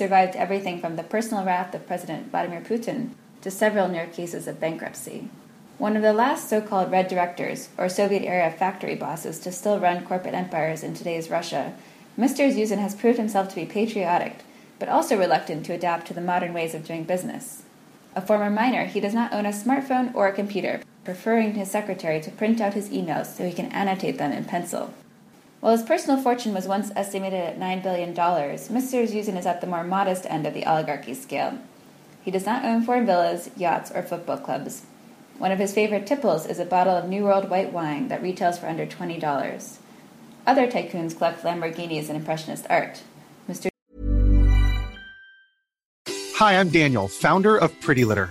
Survived everything from the personal wrath of President Vladimir Putin to several near cases of bankruptcy. One of the last so-called red directors, or Soviet-era factory bosses to still run corporate empires in today's Russia, Mr. Zyuzin has proved himself to be patriotic, but also reluctant to adapt to the modern ways of doing business. A former miner, he does not own a smartphone or a computer, preferring his secretary to print out his emails so he can annotate them in pencil. While his personal fortune was once estimated at $9 billion, Mr. Zyuzin is at the more modest end of the oligarchy scale. He does not own foreign villas, yachts, or football clubs. One of his favorite tipples is a bottle of New World white wine that retails for under $20. Other tycoons collect Lamborghinis and Impressionist art. Mr. Hi, I'm Daniel, founder of Pretty Litter.